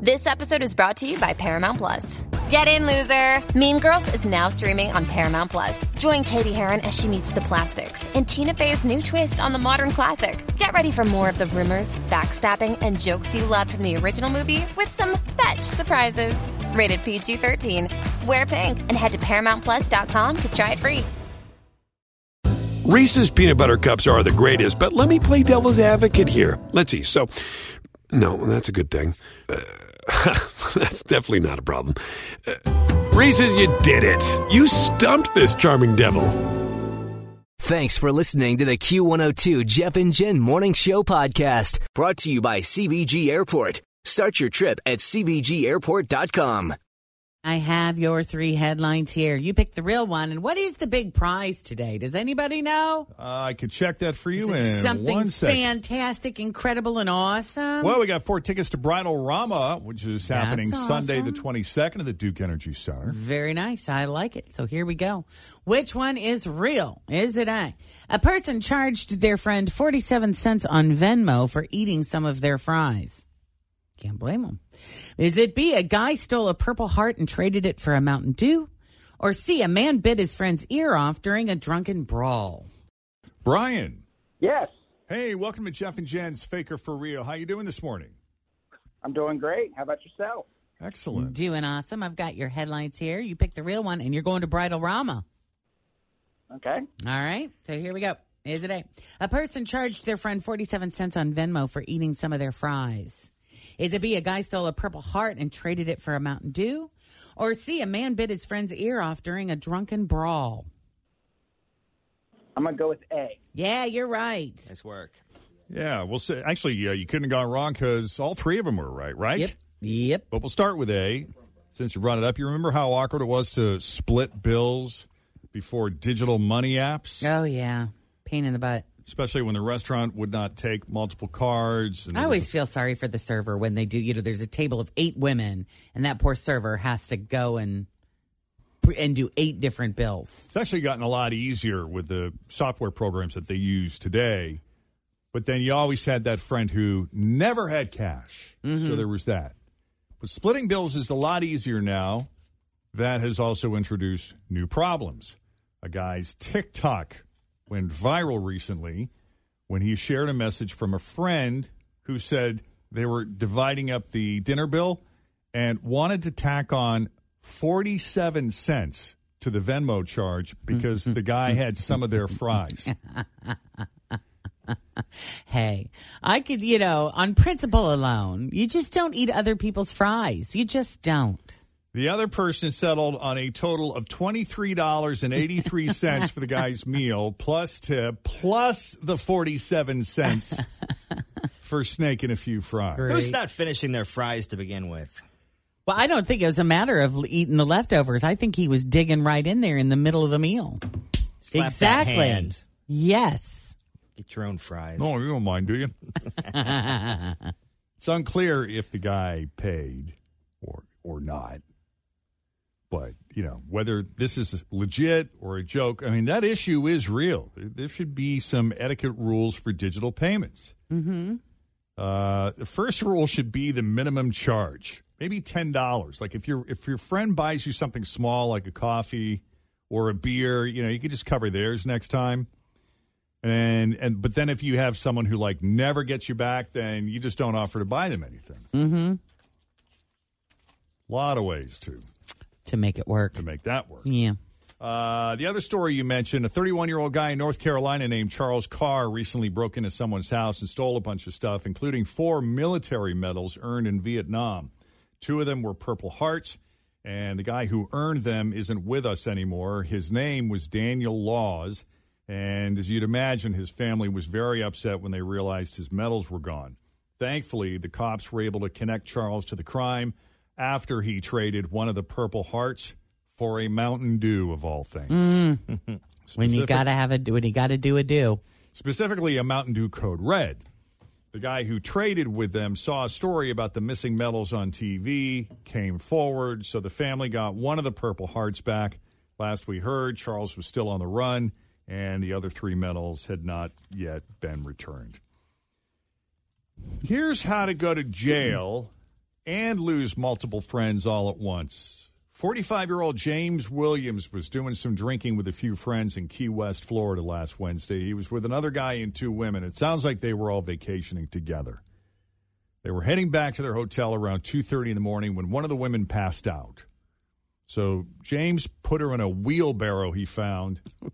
This episode is brought to you by Paramount Plus. Get in, loser! Mean Girls is now streaming on Paramount Plus. Join Cady Heron as she meets the plastics in Tina Fey's new twist on the modern classic. Get ready for more of the rumors, backstabbing, and jokes you loved from the original movie with some fetch surprises. Rated PG 13. Wear pink and head to ParamountPlus.com to try it free. Reese's peanut butter cups are the greatest, but let me play devil's advocate here. Let's see. So, no, that's a good thing. Uh, that's definitely not a problem. Uh, Reese's, you did it. You stumped this charming devil. Thanks for listening to the Q102 Jeff and Jen Morning Show podcast, brought to you by CVG Airport. Start your trip at CVGAirport.com. I have your three headlines here. You pick the real one. And what is the big prize today? Does anybody know? Uh, I could check that for you in something one second. fantastic, incredible, and awesome? Well, we got four tickets to Bridal Rama, which is happening Sunday the 22nd at the Duke Energy Center. Very nice. I like it. So here we go. Which one is real? Is it A? A person charged their friend 47 cents on Venmo for eating some of their fries. Can't blame them. Is it B? A guy stole a Purple Heart and traded it for a Mountain Dew? Or C? A man bit his friend's ear off during a drunken brawl. Brian, Yes, hey, welcome to Jeff and Jen's Faker for Real. How you doing this morning? I'm doing great. How about yourself? Excellent. Doing awesome. I've got your headlines here. You pick the real one, and you're going to Bridal Rama. Okay. All right. So here we go. Is it A? A person charged their friend 47 cents on Venmo for eating some of their fries. Is it B? A guy stole a Purple Heart and traded it for a Mountain Dew? Or C? A man bit his friend's ear off during a drunken brawl. I'm going to go with A. Yeah, you're right. Nice work. Yeah, we'll say, actually, uh, you couldn't have gone wrong because all three of them were right, right? Yep. Yep. But we'll start with A. Since you brought it up, you remember how awkward it was to split bills before digital money apps? Oh, yeah. Pain in the butt. Especially when the restaurant would not take multiple cards. And I always feel sorry for the server when they do, you know, there's a table of eight women, and that poor server has to go and and do eight different bills. It's actually gotten a lot easier with the software programs that they use today. But then you always had that friend who never had cash. So mm-hmm. there was that. But splitting bills is a lot easier now. That has also introduced new problems. A guy's TikTok went viral recently when he shared a message from a friend who said they were dividing up the dinner bill and wanted to tack on 47 cents to the Venmo charge because the guy had some of their fries. Hey, I could, you know, on principle alone, you just don't eat other people's fries. You just don't. The other person settled on a total of $23.83 for the guy's meal, plus tip, plus the 47 cents for snake and a few fries. Great. Who's not finishing their fries to begin with? Well, I don't think it was a matter of eating the leftovers. I think he was digging right in there in the middle of the meal. Slap that exactly. hand. Yes. Get your own fries. No, you don't mind, do you? it's unclear if the guy paid or or not. But, you know, whether this is legit or a joke, I mean, that issue is real. There, there should be some etiquette rules for digital payments. Mm-hmm. Uh, the first rule should be the minimum charge, maybe ten dollars. Like if your if your friend buys you something small, like a coffee or a beer, you know, you could just cover theirs next time. And and but then if you have someone who like never gets you back, then you just don't offer to buy them anything. Mm-hmm. A lot of ways to To make it work. to make that work. Yeah. Uh, the other story you mentioned, a 31 year old guy in North Carolina named Charles Carr recently broke into someone's house and stole a bunch of stuff, including four military medals earned in Vietnam. Two of them were Purple Hearts, and the guy who earned them isn't with us anymore. His name was Daniel Laws, and as you'd imagine, his family was very upset when they realized his medals were gone. Thankfully, the cops were able to connect Charles to the crime after he traded one of the Purple Hearts for a Mountain Dew of all things. Mm. When you gotta have a when you gotta do a do. specifically a Mountain Dew Code Red. The guy who traded with them saw a story about the missing medals on TV, came forward, so the family got one of the Purple Hearts back. Last we heard, Charles was still on the run, and the other three medals had not yet been returned. Here's how to go to jail and lose multiple friends all at once. 45 year old James Williams was doing some drinking with a few friends in Key West, Florida last Wednesday. He was with another guy and two women. It sounds like they were all vacationing together. They were heading back to their hotel around 2:30 in the morning when one of the women passed out. So James put her in a wheelbarrow he found oh,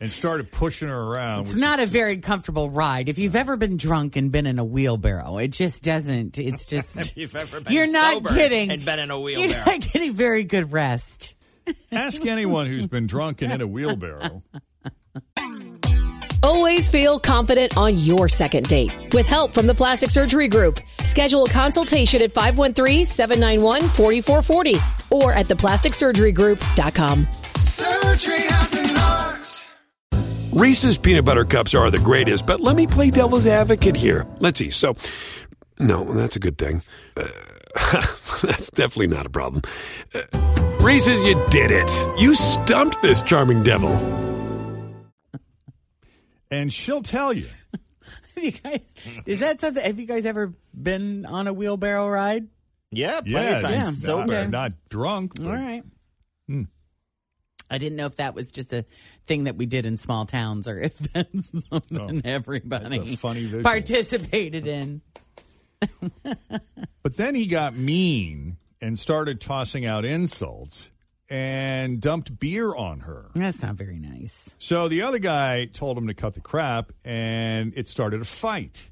and started pushing her around. It's which not a is- very comfortable ride. If you've ever been drunk and been in a wheelbarrow, it just doesn't. It's just. If you've ever been you're not sober kidding. and been in a wheelbarrow, You're not getting very good rest. Ask anyone who's been drunk and in a wheelbarrow. Always feel confident on your second date. With help from the Plastic Surgery Group, schedule a consultation at 513-791-4440 or at theplasticsurgerygroup.com. Surgery has an art. Reese's peanut butter cups are the greatest, but let me play devil's advocate here. Let's see. So, no, that's a good thing. Uh, that's definitely not a problem. Uh, Reese's, you did it. You stumped this charming devil. And she'll tell you. You guys- Is that something? Have you guys ever been on a wheelbarrow ride? Yeah, plenty Yeah, of times. Yeah. Sober. Not, not drunk. but- All right. Hmm. I didn't know if that was just a thing that we did in small towns or if that's something everybody Oh, that's funny visual. participated in. But then he got mean and started tossing out insults and dumped beer on her. That's not very nice. So the other guy told him to cut the crap, and it started a fight.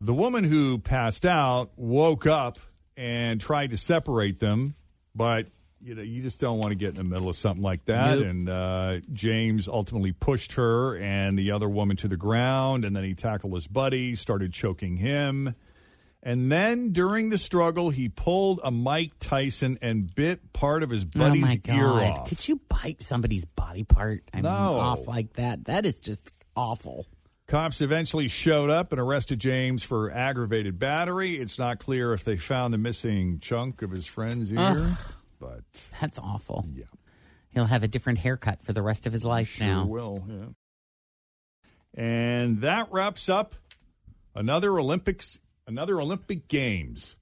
The woman who passed out woke up and tried to separate them, but you know you just don't want to get in the middle of something like that. Nope. And uh, James ultimately pushed her and the other woman to the ground, and then he tackled his buddy, started choking him. And then during the struggle, he pulled a Mike Tyson and bit part of his buddy's oh my god! ear off. Could you bite somebody's body part? I mean, off like that. That is just awful. Cops eventually showed up and arrested James for aggravated battery. It's not clear if they found the missing chunk of his friend's ear, Ugh. But That's awful. yeah, He'll have a different haircut for the rest of his life sure now. will. Yeah. And that wraps up another Olympics, another Olympic Games.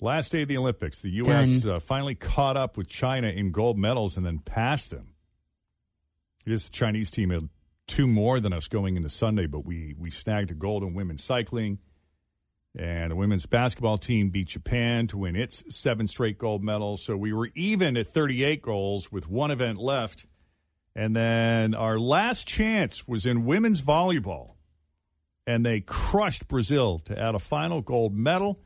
Last day of the Olympics, the U.S. Uh, finally caught up with China in gold medals and then passed them. This Chinese team had two more than us going into Sunday, but we we snagged a gold in women's cycling. And the women's basketball team beat Japan to win its seven straight gold medals. So we were even at 38 goals with one event left. And then our last chance was in women's volleyball. And they crushed Brazil to add a final gold medal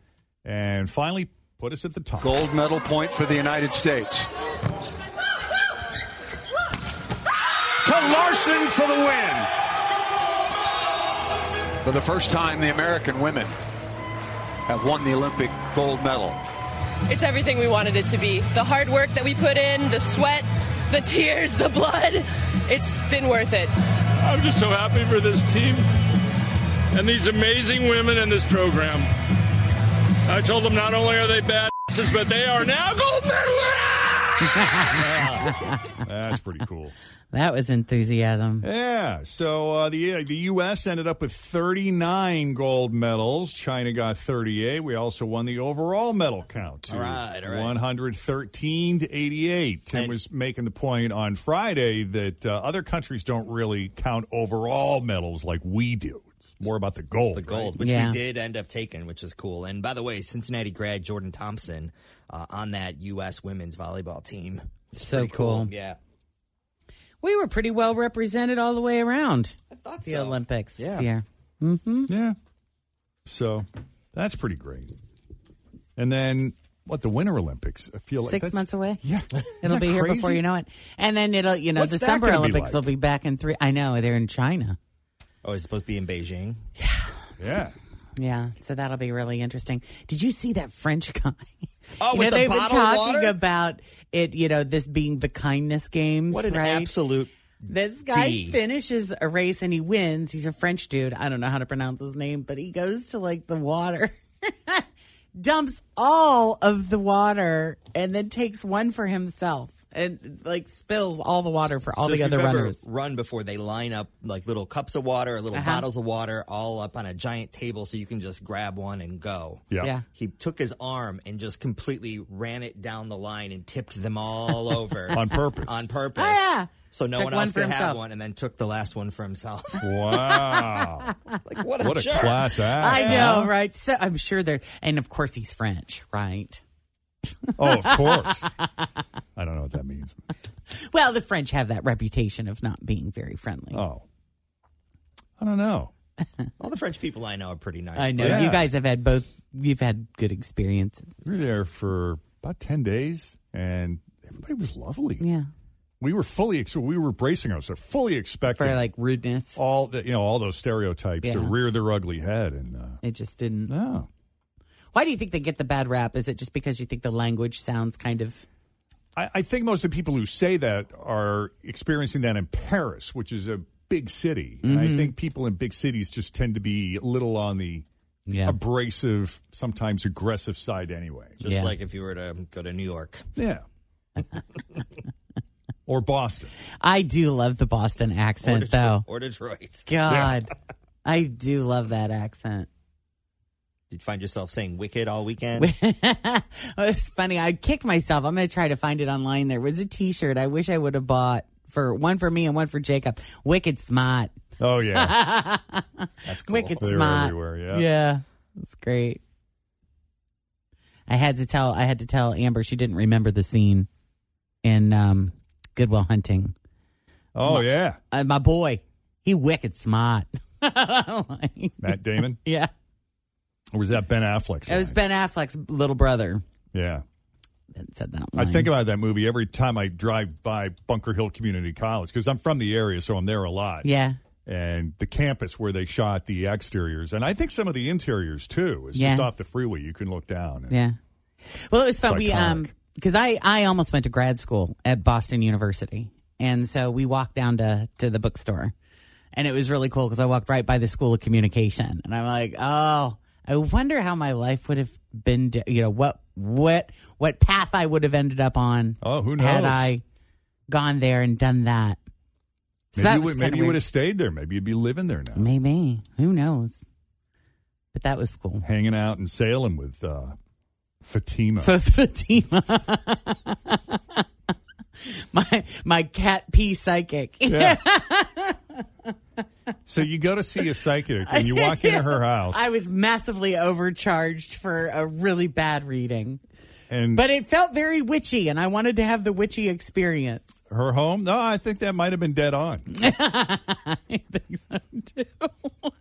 and finally put us at the top. Gold medal point for the United States. To Larson for the win. For the first time, the American women have won the Olympic gold medal. It's everything we wanted it to be. The hard work that we put in, the sweat, the tears, the blood, it's been worth it. I'm just so happy for this team and these amazing women in this program. I told them not only are they badasses, but they are now gold medalists. That's pretty cool. That was enthusiasm. Yeah. So uh, the uh, the U.S. ended up with 39 gold medals. China got 38. We also won the overall medal count. To All right, all right. 113 to 88. Tim And- was making the point on Friday that uh, other countries don't really count overall medals like we do. It's more about the gold. The gold, right? which Yeah. we did end up taking, which is cool. And by the way, Cincinnati grad Jordan Thompson uh, on that U.S. women's volleyball team. It's So pretty cool. Yeah. We were pretty well represented all the way around I thought the so. Olympics Yeah. this. Mm-hmm. Yeah. So that's pretty great. And then what the Winter Olympics? I feel like Six that's- months away. Yeah. It'll be that here crazy? before you know it. And then it'll, you know, What's the that Summer gonna be Olympics like? will be back in three. I know, they're in China. Oh, it's supposed to be in Beijing. Yeah. Yeah, so that'll be really interesting. Did you see that French guy? Oh, You with know, the they've been talking about it, you know, this being the kindness games. What an right? absolute. This guy D. finishes a race and he wins. He's a French dude. I don't know how to pronounce his name, but he goes to like the water, dumps all of the water, and then takes one for himself. And like spills all the water for all So the if other you've ever runners. Run before they line up like little cups of water, or little Uh-huh. bottles of water, all up on a giant table, so you can just grab one and go. Yeah. Yeah. He took his arm and just completely ran it down the line and tipped them all over On purpose. On purpose. Oh, yeah. So no Took one one else for could have one, and then took the last one for himself. Wow. like what a, what a class act. I know, right? So I'm sure they're, and of course he's French, right? Oh, of course. I don't know what that means. Well, the French have that reputation of not being very friendly. Oh. I don't know. All the French people I know are pretty nice. I know Yeah. you guys have had both. You've had good experiences. We were there for about 10 days and everybody was lovely. Yeah, We were fully, ex- we were bracing ourselves, fully expecting for like rudeness, all the, you know, all those stereotypes to Yeah. rear their ugly head. And, uh, it just didn't. no. Why do you think they get the bad rap? Is it just because you think the language sounds kind of? I, I think most of the people who say that are experiencing that in Paris, which is a big city. Mm-hmm. I think people in big cities just tend to be a little on the Yeah. abrasive, sometimes aggressive side anyway. Just Yeah. like if you were to go to New York. Yeah. or Boston. I do love the Boston Or accent, Detroit. though. Or Detroit. God, I do love that accent. Did you find yourself saying wicked all weekend? it's funny. I kicked myself. I'm going to try to find it online. There was a T-shirt. I wish I would have bought for one for me and one for Jacob. Wicked smart. Oh, yeah. That's cool. Wicked They're smart. everywhere, yeah. Yeah, it's great. I had to tell. I had to tell Amber she didn't remember the scene in um, Good Will Hunting. Oh, yeah. Uh, my boy, he wicked smart. Like, Matt Damon. yeah, Or was that Ben Affleck's? it was? Ben Affleck's little brother Yeah. that said that. I think about that movie every time I drive by Bunker Hill Community College because I'm from the area, so I'm there a lot. Yeah, And the campus where they shot the exteriors, and I think some of the interiors too. It's just Yeah. off the freeway. You can look down. And Yeah. Well, it was fun. It's We um iconic. because I I almost went to grad school at Boston University, and so we walked down to to the bookstore, and it was really cool because I walked right by the School of Communication, and I'm like, oh, I wonder how my life would have been. di- You know what what what path I would have ended up on. Oh, who knows? Had? I gone there and done that. So maybe that you was would, kinda maybe you weird. would have stayed there. Maybe you'd be living there now, Maybe who knows? But that was cool. hanging out and sailing with uh, Fatima. For Fatima. my my cat pee psychic. Yeah. so you go to see a psychic and you walk into her house I was massively overcharged for a really bad reading. and But it felt very witchy and I wanted to have the witchy experience. her home. No, I think that might have been dead on. I think so too.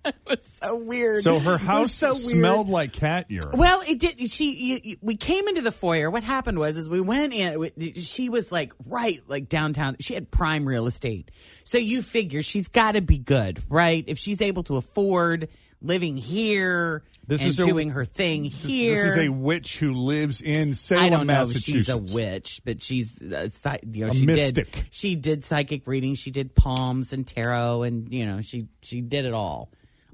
was so weird. So her house so weird. smelled like cat urine. Well, it did. She, you, we came into the foyer. What happened was, is we went in. She was like right, like downtown. She had prime real estate, so you figure she's got to be good, right? If she's able to afford living here This and is a- doing her thing This- here. This is a witch who lives in Salem, I don't know if she's a witch, but she's uh, you know A she mystic. did she did psychic readings, she did palms and tarot, and you know she she did it all,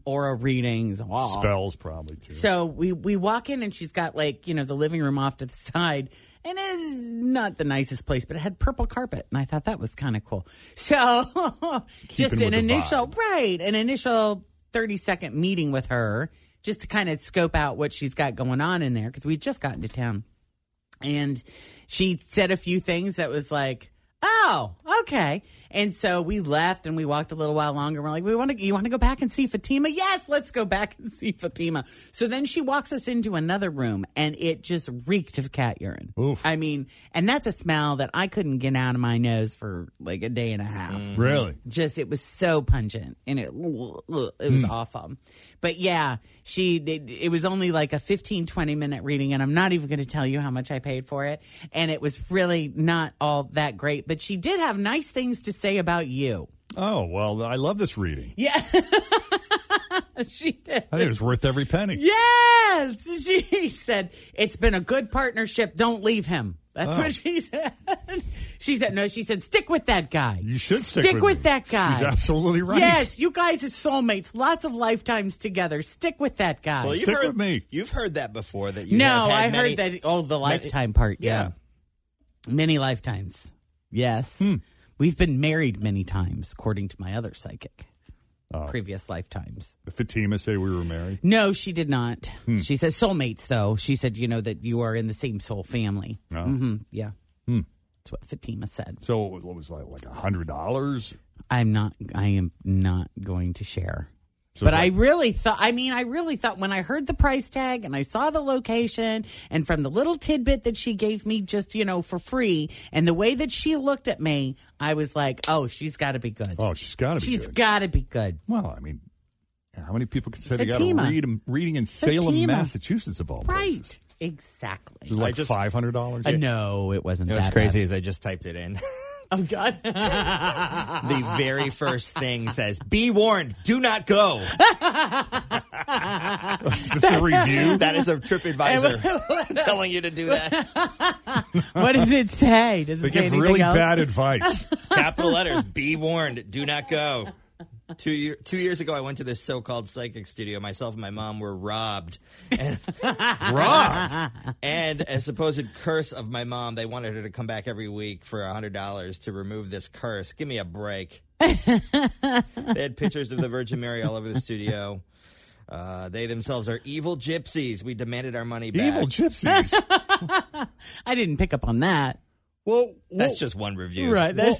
aura readings, wow. Spells probably too. So we we walk in and she's got like you know the living room off to the side, and it's not the nicest place, but it had purple carpet, and I thought that was kind of cool. So just an initial right, an initial thirty second meeting with her, just to kind of scope out what she's got going on in there because we just got into town, and she said a few things that was like. Oh, okay. And so we left and we walked a little while longer. We're like, we want to, you want to go back and see Fatima? Yes, let's go back and see Fatima. So then she walks us into another room and it just reeked of cat urine. Oof. I mean, and that's a smell that I couldn't get out of my nose for like a day and a half. Mm-hmm. really? Just, it was so pungent and it, it was hmm. awful. But yeah, she, it, it was only like a 15, 20 minute reading and I'm not even going to tell you how much I paid for it. And it was really not all that great, but she did have nice things to say about you. Oh well, I love this reading. Yeah. she did. I think it was worth every penny. Yes. She said, it's been a good partnership. Don't leave him. That's Oh. what she said. she said, no, she said, stick with that guy. You should stick, with, with, that guy. She's absolutely right. Yes, you guys are soulmates. Lots of lifetimes together. Stick with that guy. Well, you've Stick heard, with me. You've heard that before. That you no, have had I many- heard that. Oh, the lifetime part. Yeah. Yeah. Many lifetimes. Yes. Hmm. We've been married many times, according to my other psychic. Oh. Previous lifetimes. Did Fatima say we were married? No, she did not. Hmm. She said soulmates, though. She said, you know, that you are in the same soul family. Oh. hmm Yeah. Hmm. That's what Fatima said. So what was it, like like a hundred dollars? I'm not, I am not going to share. So but it's I really thought, I mean, I really thought when I heard the price tag and I saw the location and from the little tidbit that she gave me just, you know, for free and the way that she looked at me, I was like, oh, she's got to be good. Oh, she's got to be. She's good. got to be good. Well, I mean, how many people can say they got to read reading in Salem, Fatima. Massachusetts of all places? Right. Exactly. Is like just- five hundred dollars? Uh, no, it wasn't You know that what's crazy bad. is I just typed it in. Oh, God. the very first thing says, "Be warned, do not go." Is this a review? That is a TripAdvisor telling you to do that. what does it say? Does They say give anything really else? bad advice. Capital letters. Be warned, do not go. Two year, two years ago, I went to this so-called psychic studio. Myself and my mom were robbed. And, robbed. And a supposed curse of my mom. They wanted her to come back every week for a hundred dollars to remove this curse. Give me a break. they had pictures of the Virgin Mary all over the studio. Uh, they themselves are evil gypsies. We demanded our money back. Evil gypsies. I didn't pick up on that. Well, That's just one review. Right. That's,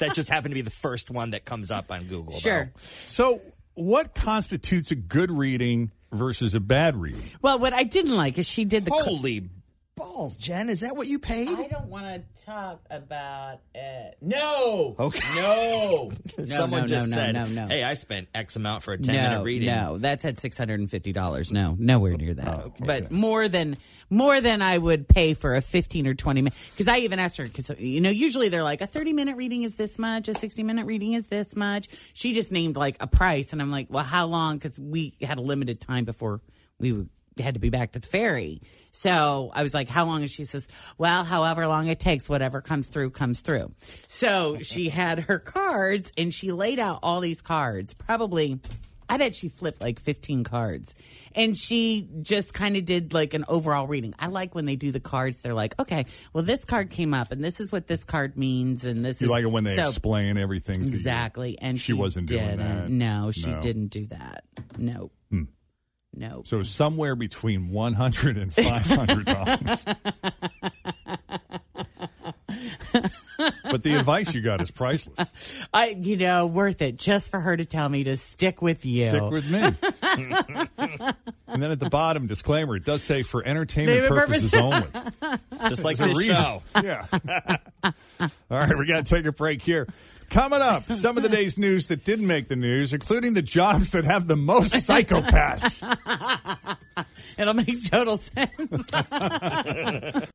That just happened to be the first one that comes up on Google. sure. So, what constitutes a good reading versus a bad reading? Well, what I didn't like is she did the. though. Holy balls, Jen! Is that what you paid? I don't want to talk about it. No. Okay. No. no Someone no, just no, said, no, no. "Hey, I spent X amount for a ten no, minute reading." No, that's at six hundred and fifty dollars. No, nowhere near that. Oh, but more than more than I would pay for a fifteen or twenty minute. Because I even asked her because you know usually they're like a thirty minute reading is this much, a sixty minute reading is this much. She just named like a price, and I'm like, well, how long? Because we had a limited time before we would had to be back to the ferry. So I was like, how long? And she says, well, however long it takes, whatever comes through, comes through. So she had her cards and she laid out all these cards, probably. I bet she flipped like 15 cards. And she just kind of did like an overall reading. I like when they do the cards. They're like, okay, well, this card came up and this is what this card means. And this You is like it when they so- explain everything to you. Exactly. And She she, wasn't doing didn't. that. No, she No. didn't do that. No. No. So somewhere between one hundred and five hundred dollars. but the advice you got is priceless. I, you know, worth it just for her to tell me to stick with you. Stick with me. and then at the bottom, disclaimer: it does say for entertainment Entertainment purposes only. Just like There's a this show. Yeah. All right, we got to take a break here. Coming up, some of the day's news that didn't make the news, including the jobs that have the most psychopaths. It'll make total sense.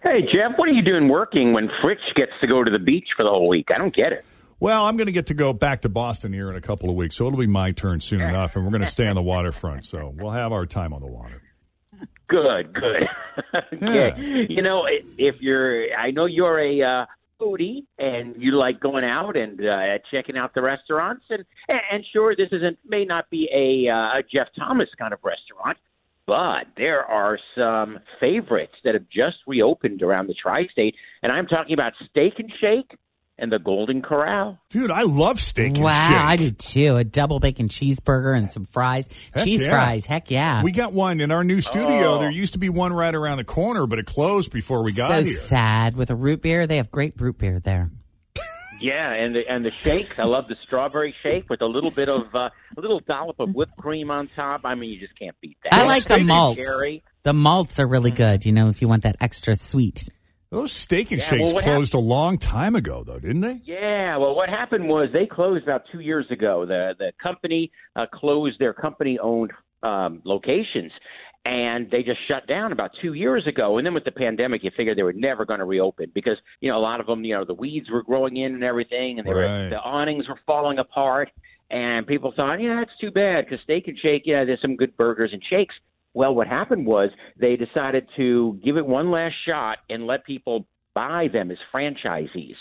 Hey, Jeff, what are you doing working when Fritz gets to go to the beach for the whole week? I don't get it. Well, I'm going to get to go back to Boston here in a couple of weeks, so it'll be my turn soon enough, and we're going to stay on the waterfront. So we'll have our time on the water. Good, good. okay. You know, if you're, I know you're a uh, foodie and you like going out and uh, checking out the restaurants, and and sure, this isn't may not be a, uh, a Jeff Thomas kind of restaurant, but there are some favorites that have just reopened around the tri-state, and I'm talking about Steak and Shake and the Golden Corral. Dude, I love steak and wow, shake. I do too. A double bacon cheeseburger and some fries. Heck Cheese yeah. fries. Heck yeah. We got one in our new studio. Oh. There used to be one right around the corner, but it closed before we got so here. sad with a root beer. They have great root beer there. Yeah, and the and the shakes. I love the strawberry shake with a little bit of uh, a little dollop of whipped cream on top. I mean, you just can't beat that. I like the malts. The malts are really good. You know, if you want that extra sweet. Those steak and Yeah, shakes well, closed a long time ago, though, didn't they? Yeah, well, what happened was they closed about two years ago. The the company uh, closed their company owned um, locations, and they just shut down about two years ago. And then with the pandemic, you figured they were never going to reopen because you know a lot of them, you know, the weeds were growing in and everything, and they Right. were the awnings were falling apart. And people thought, yeah, it's too bad because Steak and Shake, yeah, there's some good burgers and shakes. Well, what happened was they decided to give it one last shot and let people buy them as franchisees.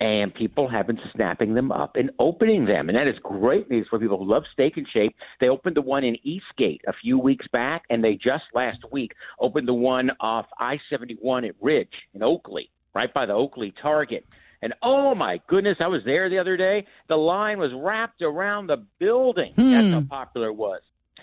and people have been snapping them up and opening them. And that is great news for people who love Steak and Shake. They opened the one in Eastgate a few weeks back, and they just last week opened the one off I 71 at Ridge in Oakley, right by the Oakley Target. And oh my goodness, I was there the other day. The line was wrapped around the building. That's hmm. how popular it was.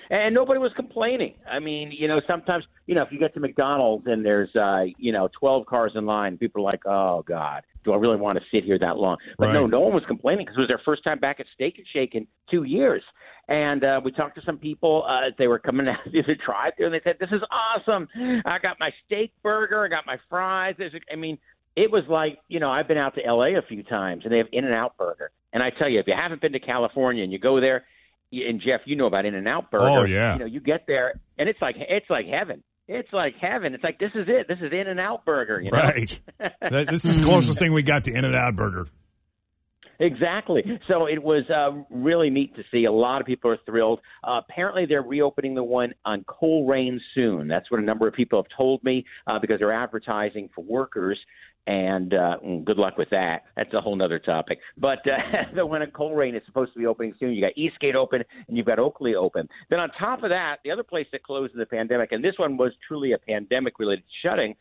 And nobody was complaining. I mean, you know, sometimes, you know, if you get to McDonald's and there's, uh, you know, 12 cars in line, people are like, oh, God, do I really want to sit here that long? But no, Right. no one was complaining because it was their first time back at Steak and Shake in two years. And uh, we talked to some people uh, as they were coming out through the drive-thru, and they said, "This is awesome! I got my steak burger, I got my fries." There's, I mean, it was like you know I've been out to L.A. a few times, and they have In and Out Burger. And I tell you, if you haven't been to California and you go there, and Jeff, you know about In and Out Burger. Oh, yeah. You know, you get there, and it's like it's like heaven. It's like heaven. It's like this is it. This is In and Out Burger. You know? Right. This is the closest thing we got to In and Out Burger. Exactly. So it was uh, really neat to see. A lot of people are thrilled. Uh, apparently, they're reopening the one on Colerain soon. That's what a number of people have told me uh, because they're advertising for workers. And uh, mm, good luck with that. That's a whole other topic. But uh, the one at Colerain is supposed to be opening soon. You got Eastgate open and you've got Oakley open. Then on top of that, the other place that closed in the pandemic, and this one was truly a pandemic-related shutting,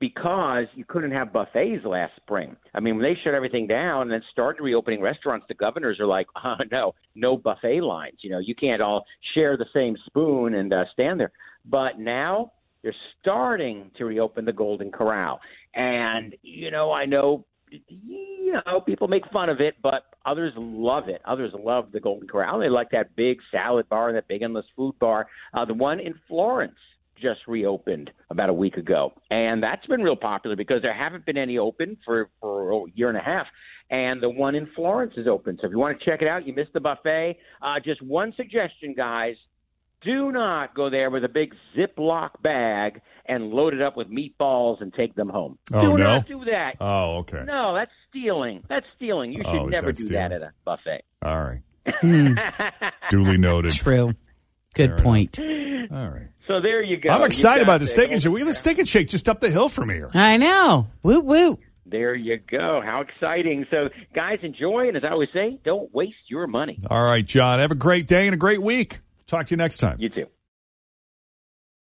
because you couldn't have buffets last spring. I mean, when they shut everything down and then started reopening restaurants, the governors are like, oh, no, no buffet lines. You know, you can't all share the same spoon and uh, stand there. But now they're starting to reopen the Golden Corral. And, you know, I know you know, people make fun of it, but others love it. Others love the Golden Corral. They like that big salad bar and that big endless food bar. Uh, the one in Florence just reopened about a week ago, and that's been real popular because there haven't been any open for for a year and a half. And the one in Florence is open. So if you want to check it out, you missed the buffet. Uh, just one suggestion, guys. Do not go there with a big Ziploc bag and load it up with meatballs and take them home. Oh, do no? not do that. Oh, okay. No, that's stealing. That's stealing. You should Oh, never that do stealing? that at a buffet. All right. Hmm. Duly noted. True. Good point. All right. So there you go. I'm excited about the the steak and shake. We got the steak and shake just up the hill from here. I know. Woo woo. There you go. How exciting. So, guys, enjoy. And as I always say, don't waste your money. All right, John. Have a great day and a great week. Talk to you next time. You too.